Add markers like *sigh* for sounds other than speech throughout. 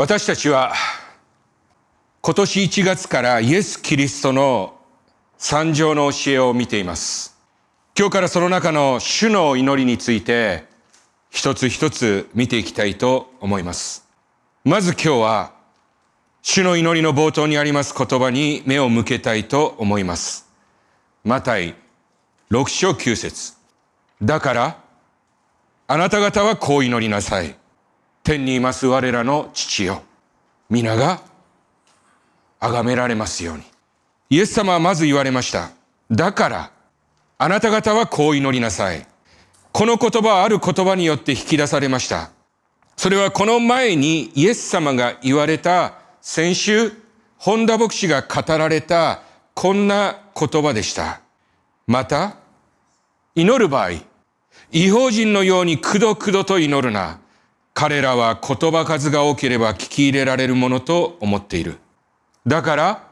私たちは今年1月からイエス・キリストの三条の教えを見ています。今日からその中の主の祈りについて一つ一つ見ていきたいと思います。まず今日は主の祈りの冒頭にあります言葉に目を向けたいと思います。マタイ6章9節だからあなた方はこう祈りなさい。天にいます我らの父よ。皆が崇められますように。イエス様はまず言われました。だから、あなた方はこう祈りなさい。この言葉はある言葉によって引き出されました。それはこの前にイエス様が言われた先週、本田牧師が語られたこんな言葉でした。また、祈る場合、違法人のようにくどくどと祈るな。彼らは言葉数が多ければ聞き入れられるものと思っている。だから、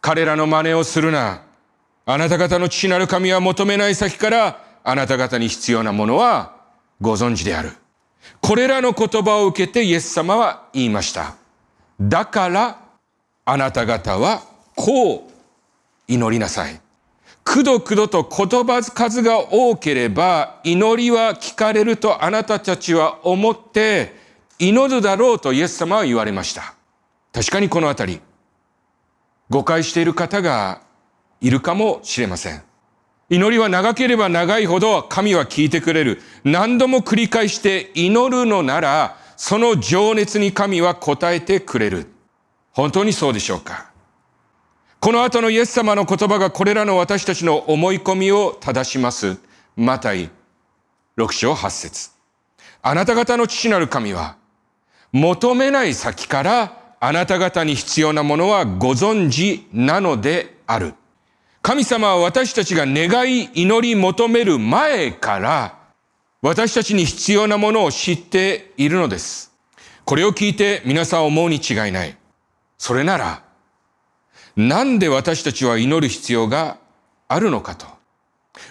彼らの真似をするな。あなた方の父なる神は求めない先から、あなた方に必要なものはご存知である。これらの言葉を受けてイエス様は言いました。だから、あなた方はこう祈りなさい。くどくどと言葉数が多ければ祈りは聞かれるとあなたたちは思って祈るだろうとイエス様は言われました。確かにこのあたり誤解している方がいるかもしれません。祈りは長ければ長いほど神は聞いてくれる。何度も繰り返して祈るのならその情熱に神は応えてくれる。本当にそうでしょうか？この後のイエス様の言葉がこれらの私たちの思い込みを正します。マタイ6章8節あなた方の父なる神は求めない先からあなた方に必要なものはご存知なのである。神様は私たちが願い祈り求める前から私たちに必要なものを知っているのです。これを聞いて皆さん思うに違いない。それならなんで私たちは祈る必要があるのかと。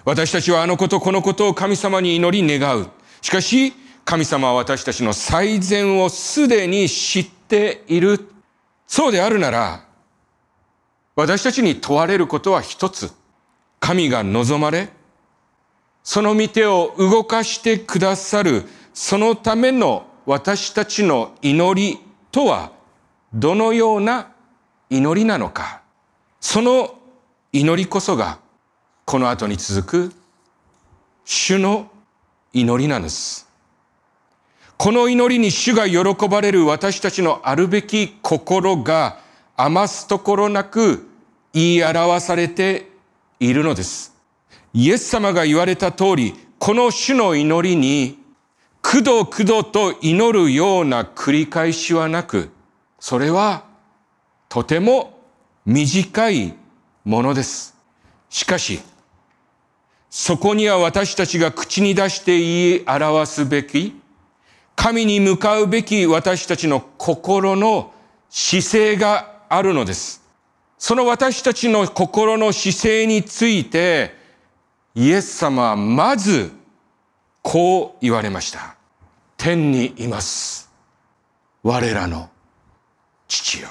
私たちはあのことこのことを神様に祈り願う。しかし、神様は私たちの最善をすでに知っている。そうであるなら、私たちに問われることは一つ。神が望まれ、その御手を動かしてくださる、そのための私たちの祈りとは、どのような祈りなのか？その祈りこそが、この後に続く、主の祈りなんです。この祈りに主が喜ばれる私たちのあるべき心が余すところなく言い表されているのです。イエス様が言われた通り、この主の祈りに、くどくどと祈るような繰り返しはなく、それはとても短いものです。しかし、そこには私たちが口に出して言い表すべき、神に向かうべき私たちの心の姿勢があるのです。その私たちの心の姿勢について、イエス様はまずこう言われました。天にいます。我らの父よ。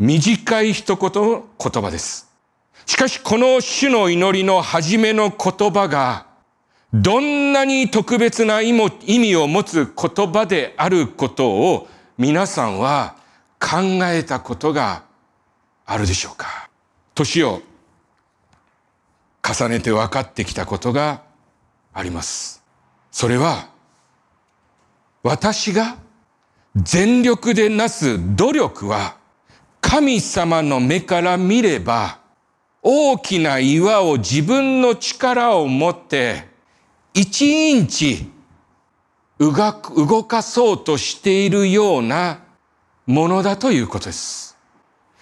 短い一言の言葉です。しかしこの主の祈りの初めの言葉がどんなに特別な意味を持つ言葉であることを皆さんは考えたことがあるでしょうか年を重ねて分かってきたことがあります。それは私が全力でなす努力は神様の目から見れば大きな岩を自分の力を持って一インチ動かそうとしているようなものだということです。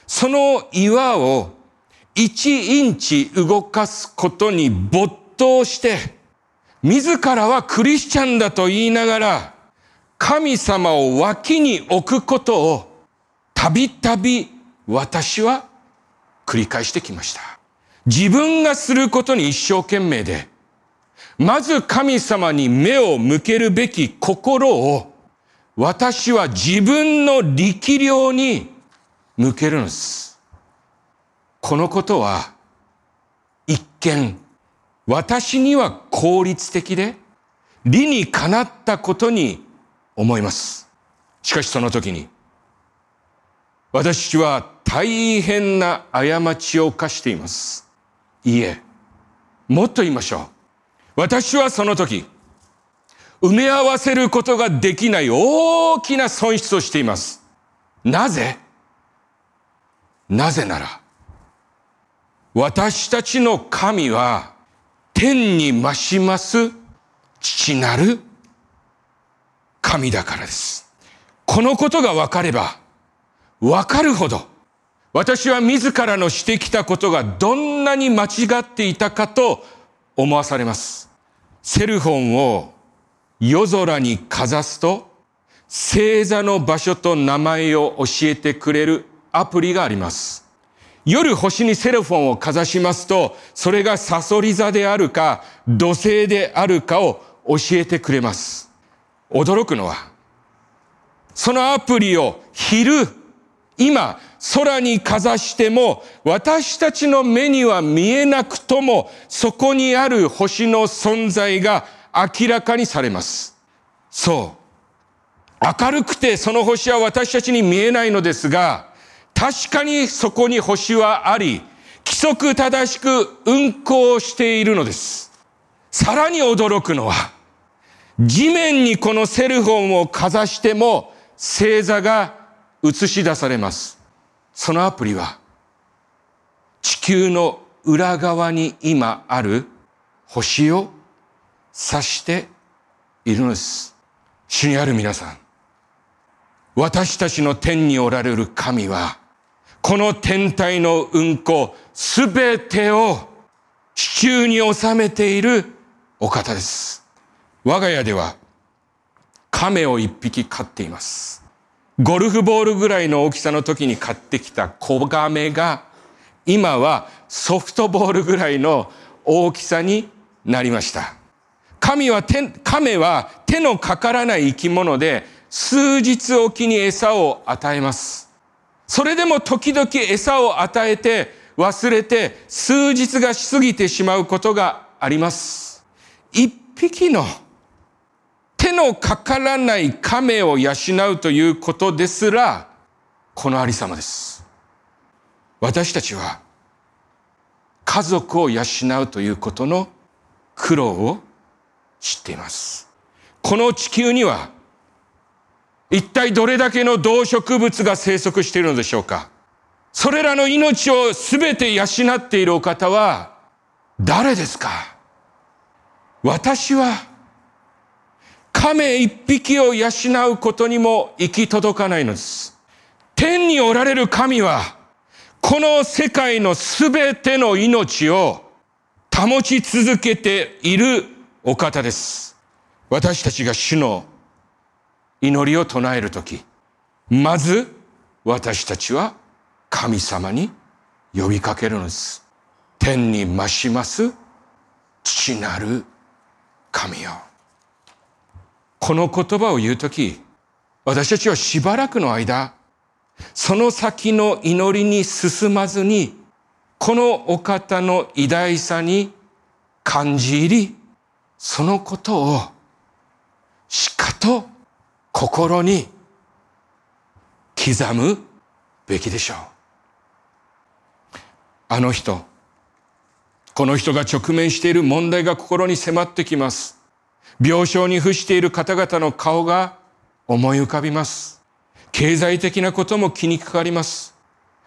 その岩を一インチ動かすことに没頭して、自らはクリスチャンだと言いながら、神様を脇に置くことをたびたび私は繰り返してきました。自分がすることに一生懸命で、まず神様に目を向けるべき心を私は自分の力量に向けるのです。このことは一見私には効率的で理にかなったことに思います。しかしその時に私は大変な過ちを犯しています。いいえ、もっと言いましょう。私はその時、埋め合わせることができない大きな損失をしています。なぜ？なぜなら、私たちの神は天に増します父なる神だからです。このことが分かれば、分かるほど、私は自らのしてきたことがどんなに間違っていたかと思わされます。セルフォンを夜空にかざすと、星座の場所と名前を教えてくれるアプリがあります。夜星にセルフォンをかざしますと、それがサソリ座であるか、土星であるかを教えてくれます。驚くのは、そのアプリを昼、今、空にかざしても、私たちの目には見えなくとも、そこにある星の存在が明らかにされます。そう。明るくてその星は私たちに見えないのですが、確かにそこに星はあり、規則正しく運行しているのです。さらに驚くのは、地面にこのセルフォンをかざしても星座が映し出されます。そのアプリは地球の裏側に今ある星を指しているのです。主にある皆さん。私たちの天におられる神は、この天体の運行すべてを地球に収めているお方です。我が家では亀を一匹飼っています。ゴルフボールぐらいの大きさの時に買ってきた子亀が今はソフトボールぐらいの大きさになりました。神は手、亀は手のかからない生き物で数日おきに餌を与えます。それでも時々餌を与えて忘れて数日が過ぎてしまうことがあります。一匹の手のかからない亀を養うということですら、このありさまです。私たちは、家族を養うということの苦労を知っています。この地球には、一体どれだけの動植物が生息しているのでしょうかそれらの命をすべて養っているお方は、誰ですか？私は、亀一匹を養うことにも行き届かないのです。天におられる神は、この世界のすべての命を保ち続けているお方です。私たちが主の祈りを唱えるとき、まず私たちは神様に呼びかけるのです。天に増します父なる神よ。この言葉を言うとき、私たちはしばらくの間、その先の祈りに進まずに、このお方の偉大さに感じ入り、そのことをしかと心に刻むべきでしょう。あの人、この人が直面している問題が心に迫ってきます。病床に伏している方々の顔が思い浮かびます。経済的なことも気にかかります。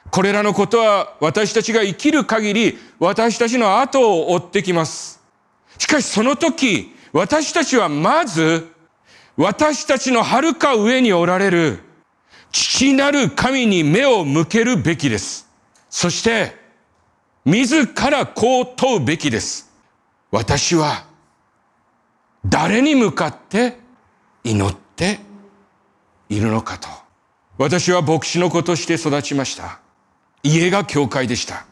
これらのことは私たちが生きる限り私たちの後を追ってきます。しかしその時、私たちはまず私たちの遥か上におられる父なる神に目を向けるべきです。そして、自らこう問うべきです。私は誰に向かって祈っているのかと。私は牧師の子として育ちました。家が教会でした。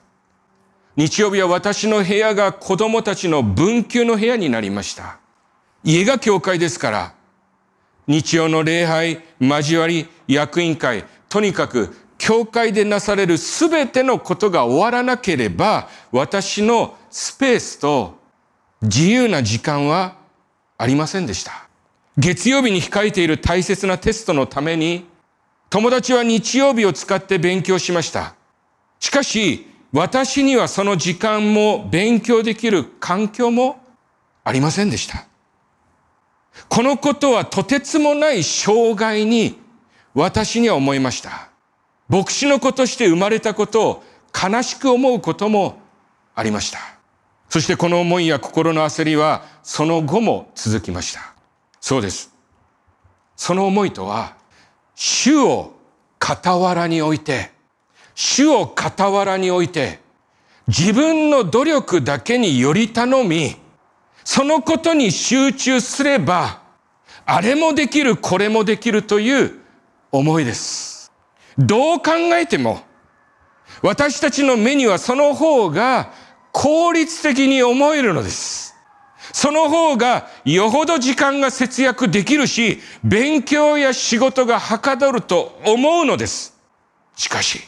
日曜日は私の部屋が子供たちの分級の部屋になりました。家が教会ですから、日曜の礼拝、交わり、役員会、とにかく教会でなされるすべてのことが終わらなければ、私のスペースと自由な時間はありませんでした。月曜日に控えている大切なテストのために、友達は日曜日を使って勉強しました。しかし、私にはその時間も勉強できる環境もありませんでした。このことはとてつもない障害に私には思いました。牧師の子として生まれたことを悲しく思うこともありました。そしてこの思いや心の焦りはその後も続きました。そうです。その思いとは、主を傍らに置いて、主を傍らに置いて、自分の努力だけにより頼み、そのことに集中すれば、あれもできる、これもできるという思いです。どう考えても、私たちの目にはその方が効率的に思えるのです。その方がよほど時間が節約できるし、勉強や仕事がはかどると思うのです。しかし、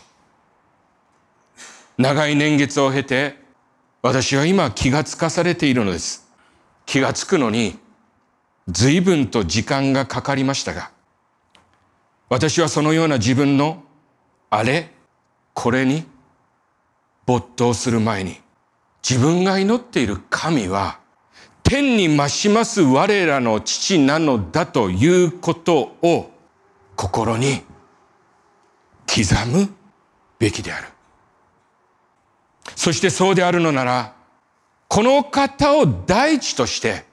長い年月を経て、私は今気がつかされているのです。気がつくのに、随分と時間がかかりましたが、私はそのような自分のあれ、これに没頭する前に、自分が祈っている神は、天に増します我らの父なのだということを心に刻むべきである。そしてそうであるのなら、この方を第一として、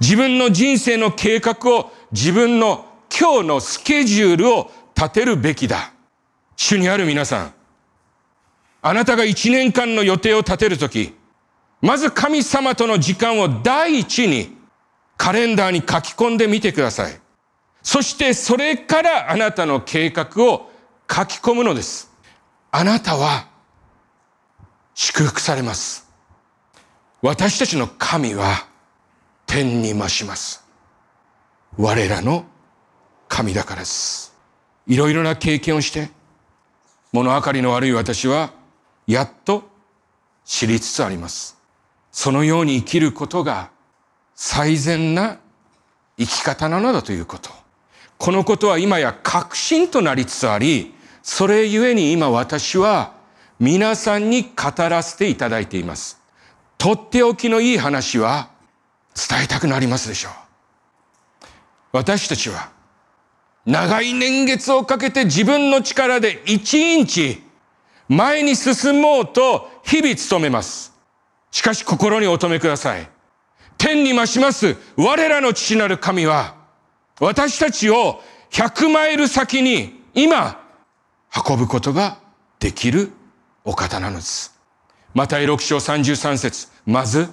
自分の人生の計画を、自分の今日のスケジュールを立てるべきだ。主にある皆さん、あなたが一年間の予定を立てるとき、まず神様との時間を第一にカレンダーに書き込んでみてください。そしてそれからあなたの計画を書き込むのです。あなたは祝福されます。私たちの神は天に増します。我らの神だからです。いろいろな経験をして、物分かりの悪い私は、やっと知りつつあります。そのように生きることが最善な生き方なのだということ。このことは今や確信となりつつあり、それゆえに今私は皆さんに語らせていただいています。とっておきのいい話は伝えたくなりますでしょう。私たちは長い年月をかけて自分の力で一インチ前に進もうと日々努めます。しかし心にお留めください。天に増します我らの父なる神は私たちを100マイル先に今運ぶことができるお方なのです。また、六章33節まず、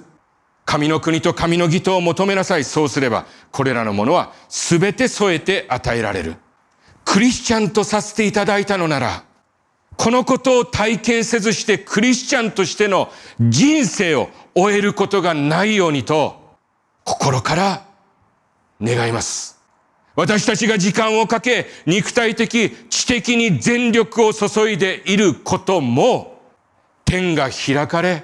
神の国と神の義とを求めなさい。そうすれば、これらのものは全て添えて与えられる。クリスチャンとさせていただいたのなら、このことを体験せずしてクリスチャンとしての人生を終えることがないようにと、心から願います。私たちが時間をかけ、肉体的、知的に全力を注いでいることも、天が開かれ、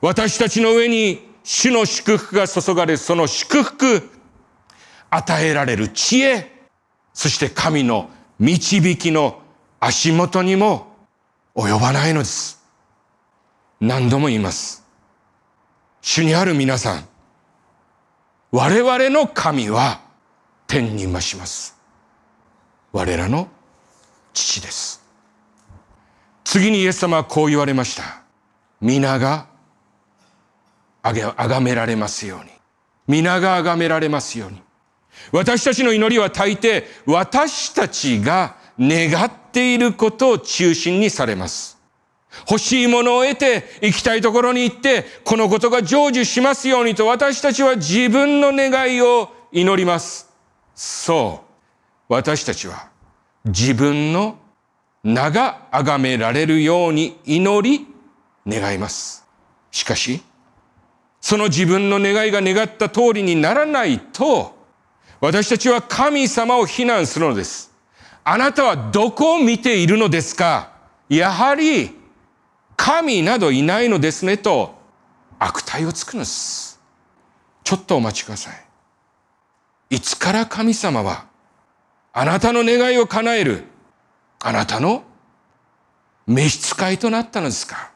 私たちの上に主の祝福が注がれ、その祝福、与えられる知恵、そして神の導きの足元にも及ばないのです。何度も言います。主にある皆さん、我々の神は天に増します。我らの父です。次にイエス様はこう言われました。皆があげ、あがめられますように。皆があがめられますように。私たちの祈りは大抵私たちが願っていることを中心にされます。欲しいものを得て行きたいところに行ってこのことが成就しますようにと私たちは自分の願いを祈ります。そう。私たちは自分の名が崇められるように祈り願います。しかし、その自分の願いが願った通りにならないと、私たちは神様を非難するのです。あなたはどこを見ているのですか？やはり神などいないのですねと悪態をつくのです。ちょっとお待ちください。いつから神様はあなたの願いを叶えるあなたの召使いとなったのですか？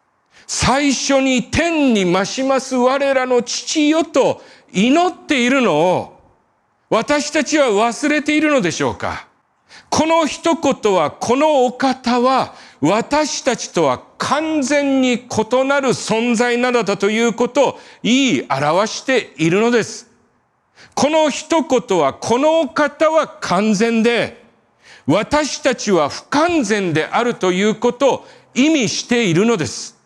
最初に天に増します我らの父よと祈っているのを私たちは忘れているのでしょうか？この一言は、このお方は、私たちとは完全に異なる存在なのだということを言い表しているのです。この一言は、このお方は完全で、私たちは不完全であるということを意味しているのです。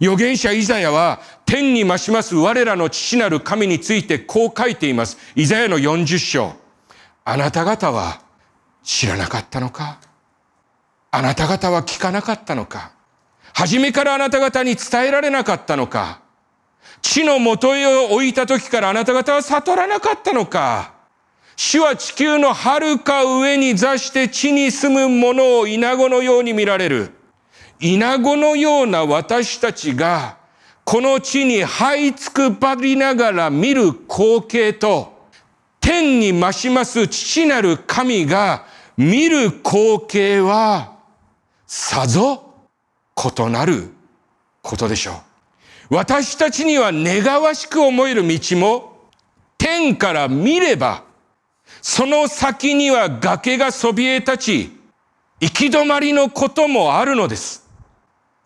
預言者イザヤは天に増します我らの父なる神についてこう書いています。イザヤの40章。あなた方は知らなかったのか？あなた方は聞かなかったのか？初めからあなた方に伝えられなかったのか？地の元へを置いた時からあなた方は悟らなかったのか？主は地球の遥か上に座して地に住む者を稲子のように見られる。稲子のような私たちがこの地に這いつくばりながら見る光景と天に増します父なる神が見る光景はさぞ異なることでしょう。私たちには願わしく思える道も天から見ればその先には崖がそびえ立ち行き止まりのこともあるのです。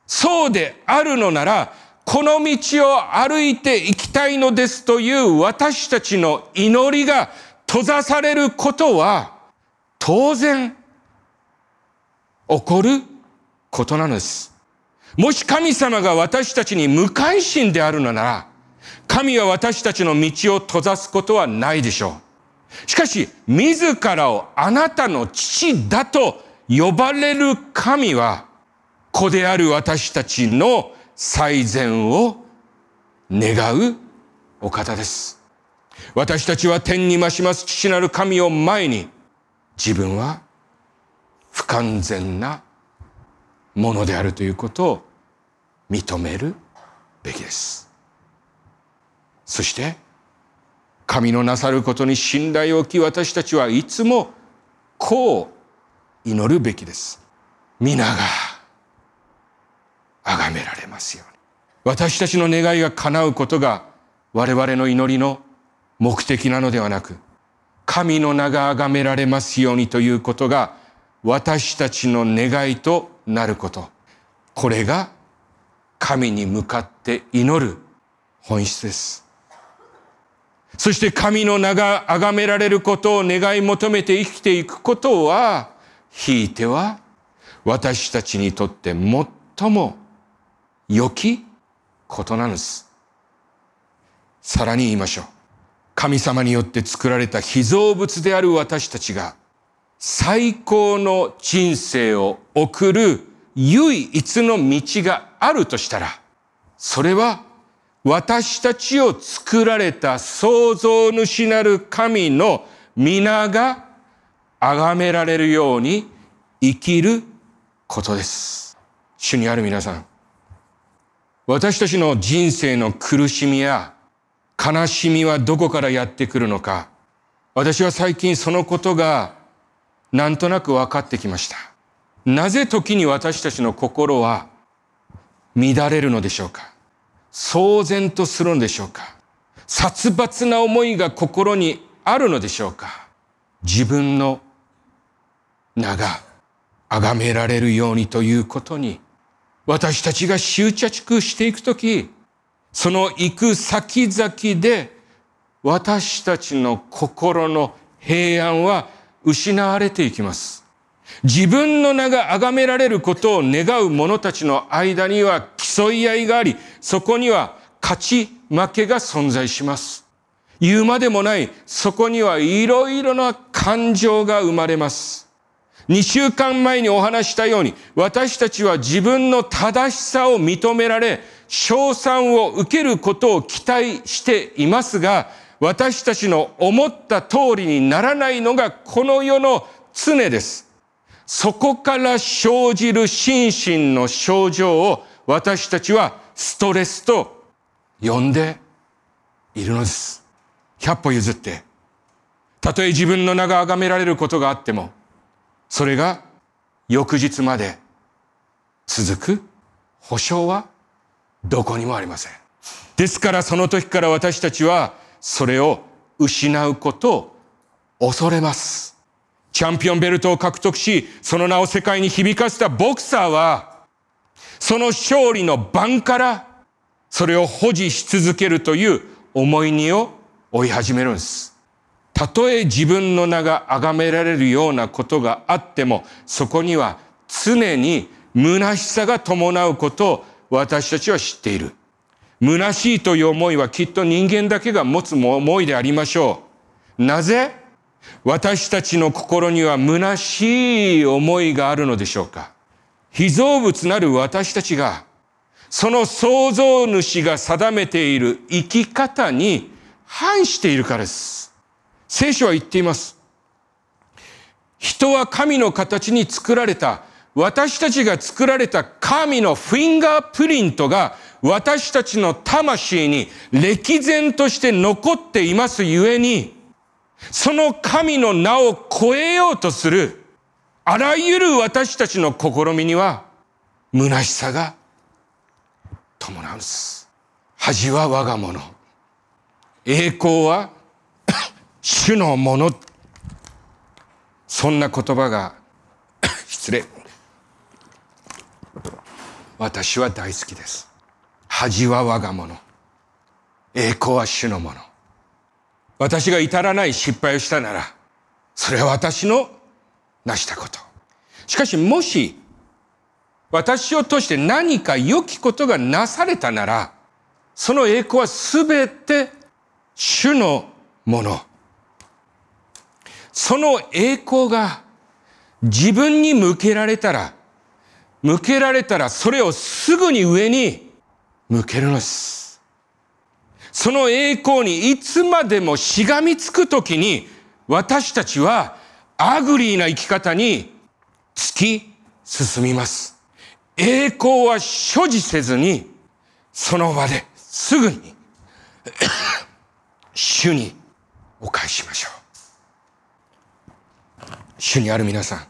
そうであるのならこの道を歩いていきたいのですという私たちの祈りが閉ざされることは当然起こることなのです。もし神様が私たちに無関心であるのなら、神は私たちの道を閉ざすことはないでしょう。しかし、自らをあなたの父だと呼ばれる神は、子である私たちの最善を願うお方です。私たちは天に増します父なる神を前に自分は不完全なものであるということを認めるべきです。そして神のなさることに信頼を置き私たちはいつもこう祈るべきです。皆が崇められますように。私たちの願いが叶うことが我々の祈りの目的なのではなく、神の名が崇められますようにということが私たちの願いとなること。これが神に向かって祈る本質です。そして神の名が崇められることを願い求めて生きていくことは、ひいては私たちにとって最も良きことなんです。さらに言いましょう。神様によって作られた被造物である私たちが最高の人生を送る唯一の道があるとしたら、それは私たちを作られた創造主なる神の皆が崇められるように生きることです。主にある皆さん、私たちの人生の苦しみや悲しみはどこからやってくるのか、私は最近そのことがなんとなく分かってきました。なぜ時に私たちの心は乱れるのでしょうか？騒然とするのでしょうか？殺伐な思いが心にあるのでしょうか？自分の名が崇められるようにということに私たちが執着していくとき、その行く先々で私たちの心の平安は失われていきます。自分の名が崇められることを願う者たちの間には競い合いがあり、そこには勝ち負けが存在します。言うまでもない、そこにはいろいろな感情が生まれます。2週間前にお話したように、私たちは自分の正しさを認められ、賞賛を受けることを期待していますが、私たちの思った通りにならないのがこの世の常です。そこから生じる心身の症状を私たちはストレスと呼んでいるのです。百歩譲って、たとえ自分の名が崇められることがあっても、それが翌日まで続く保証はどこにもありません。ですからその時から私たちはそれを失うことを恐れます。チャンピオンベルトを獲得し、その名を世界に響かせたボクサーは、その勝利の晩からそれを保持し続けるという思いにを追い始めるんです。たとえ自分の名が崇められるようなことがあっても、そこには常に虚しさが伴うことを私たちは知っている。虚しいという思いはきっと人間だけが持つ思いでありましょう。なぜ？私たちの心には虚しい思いがあるのでしょうか被造物なる私たちがその創造主が定めている生き方に反しているからです。聖書は言っています。人は神の形に作られた私たちが作られた神のフィンガープリントが私たちの魂に歴然として残っていますゆえに、その神の名を超えようとするあらゆる私たちの試みには虚しさが伴うんです。恥は我が物。栄光は主のもの。そんな言葉が失礼。私は大好きです。恥は我が物。栄光は主のもの。私が至らない失敗をしたなら、それは私の成したこと。しかしもし、私を通して何か良きことがなされたなら、その栄光はすべて主のもの。その栄光が自分に向けられたら、向けられたらそれをすぐに上に向けるのです。その栄光にいつまでもしがみつくときに私たちはアグリーな生き方に突き進みます。栄光は所持せずにその場ですぐに *coughs* 主にお返しましょう。主にある皆さん、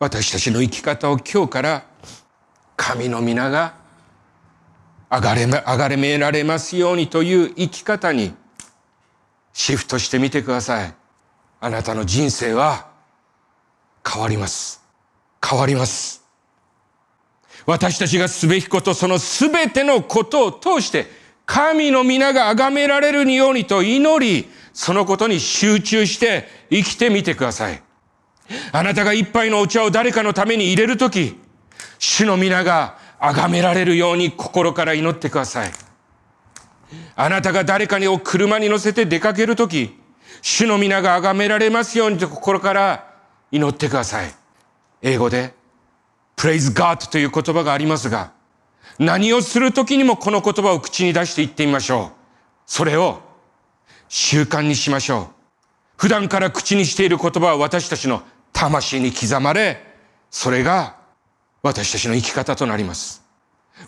私たちの生き方を今日から神の御名があがれ、あがめられますようにという生き方にシフトしてみてください。あなたの人生は変わります。変わります。私たちがすべきこと、そのすべてのことを通して、神の皆が崇められるようにと祈り、そのことに集中して生きてみてください。あなたが一杯のお茶を誰かのために入れるとき、主の皆が崇められるように心から祈ってください。あなたが誰かにを車に乗せて出かけるとき、主の皆が崇められますようにと心から祈ってください。英語で、praise God という言葉がありますが、何をするときにもこの言葉を口に出して言ってみましょう。それを習慣にしましょう。普段から口にしている言葉は私たちの魂に刻まれ、それが私たちの生き方となります。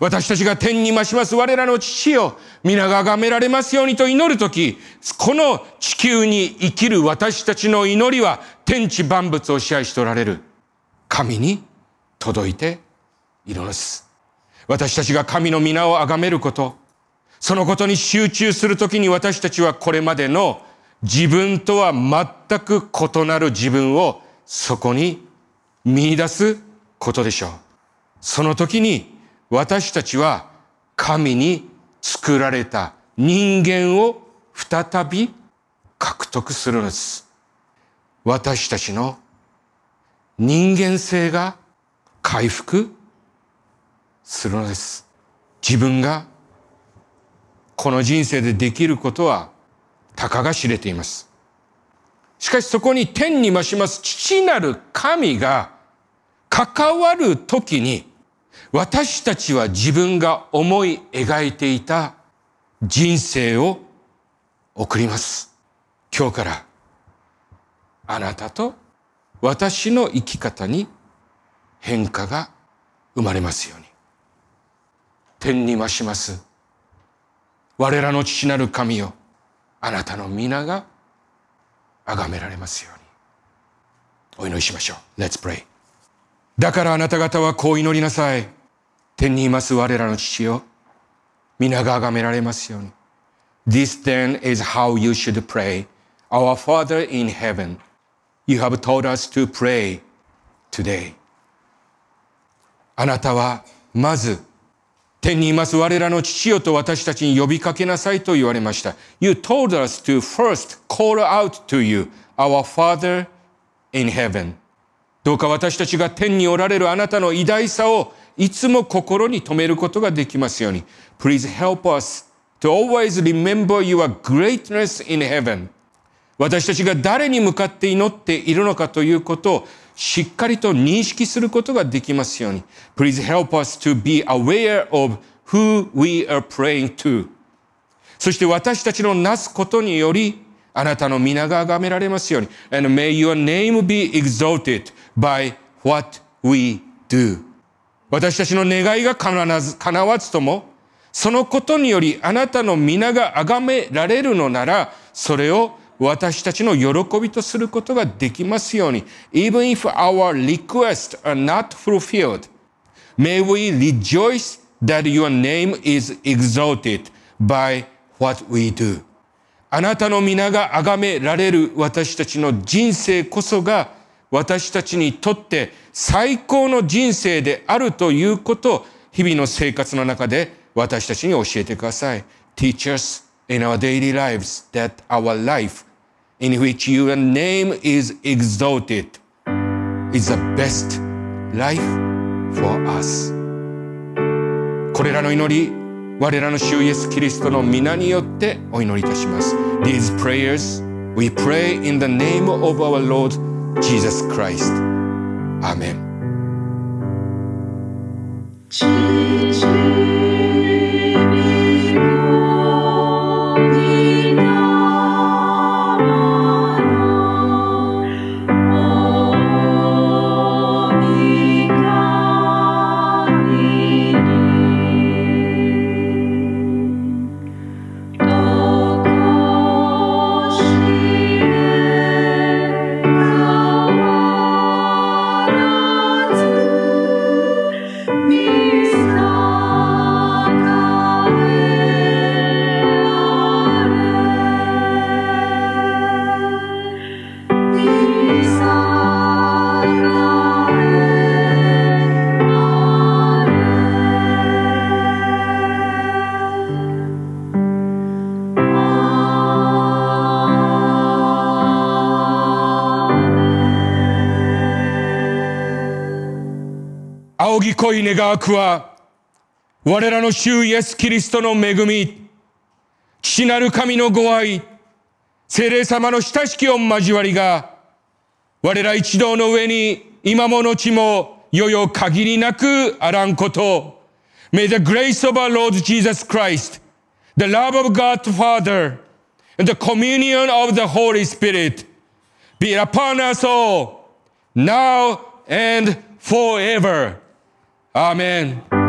私たちが天に増します我らの父よ、皆が崇められますようにと祈るとき、この地球に生きる私たちの祈りは天地万物を支配しておられる神に届いているのです。私たちが神の皆を崇めること、そのことに集中するときに私たちはこれまでの自分とは全く異なる自分をそこに見出すことでしょう。その時に私たちは神に作られた人間を再び獲得するのです。私たちの人間性が回復するのです。自分がこの人生でできることはたかが知れています。しかしそこに天に増します父なる神が関わる時に私たちは自分が思い描いていた人生を送ります。今日からあなたと私の生き方に変化が生まれますように。天に増します。我らの父なる神よ、あなたの皆が崇められますように。お祈りしましょう。Let's pray. だからあなた方はこう祈りなさい。天にいます我らの父よ。皆が崇められますように。This then is how you should pray. Our Father in heaven, you have taught us to pray today. あなたはまず天にいます我らの父よと私たちに呼びかけなさいと言われました。You told us to first call out to you, our Father in heaven. どうか私たちが天におられるあなたの偉大さをいつも心に留めることができますように。Please help us to always remember your greatness in heaven. 私たちが誰に向かって祈っているのかということをしっかりと認識することができますように。Please help us to be aware of who we are praying to. そして私たちのなすことにより、あなたの皆が崇められますように。And may your name be exalted by what we do. 私たちの願いが必ず叶わずとも、そのことによりあなたの皆が崇められるのなら、それを私たちの喜びとすることができますように。Even if our requests are not fulfilled, may we rejoice that your name is exalted by what we do. あなたの皆が崇められる私たちの人生こそが私たちにとって最高の人生であるということを日々の生活の中で私たちに教えてください。Teach us in our daily lives that our life in which your name is exalted is the best life for us. これらの祈り我らの主イエスキリストの皆によってお祈りいたします。These prayers we pray in the name of our Lord Jesus Christ. Amen. 恋願わくは、我らの主イエス・キリストの恵み、父なる神のご愛、聖霊様の親しき御交わりが、我ら一同の上に今も後もよよ限りなくあらんこと。May the grace of our Lord Jesus Christ, the love of God the Father, and the communion of the Holy Spirit be upon us all, now and forever. 아멘.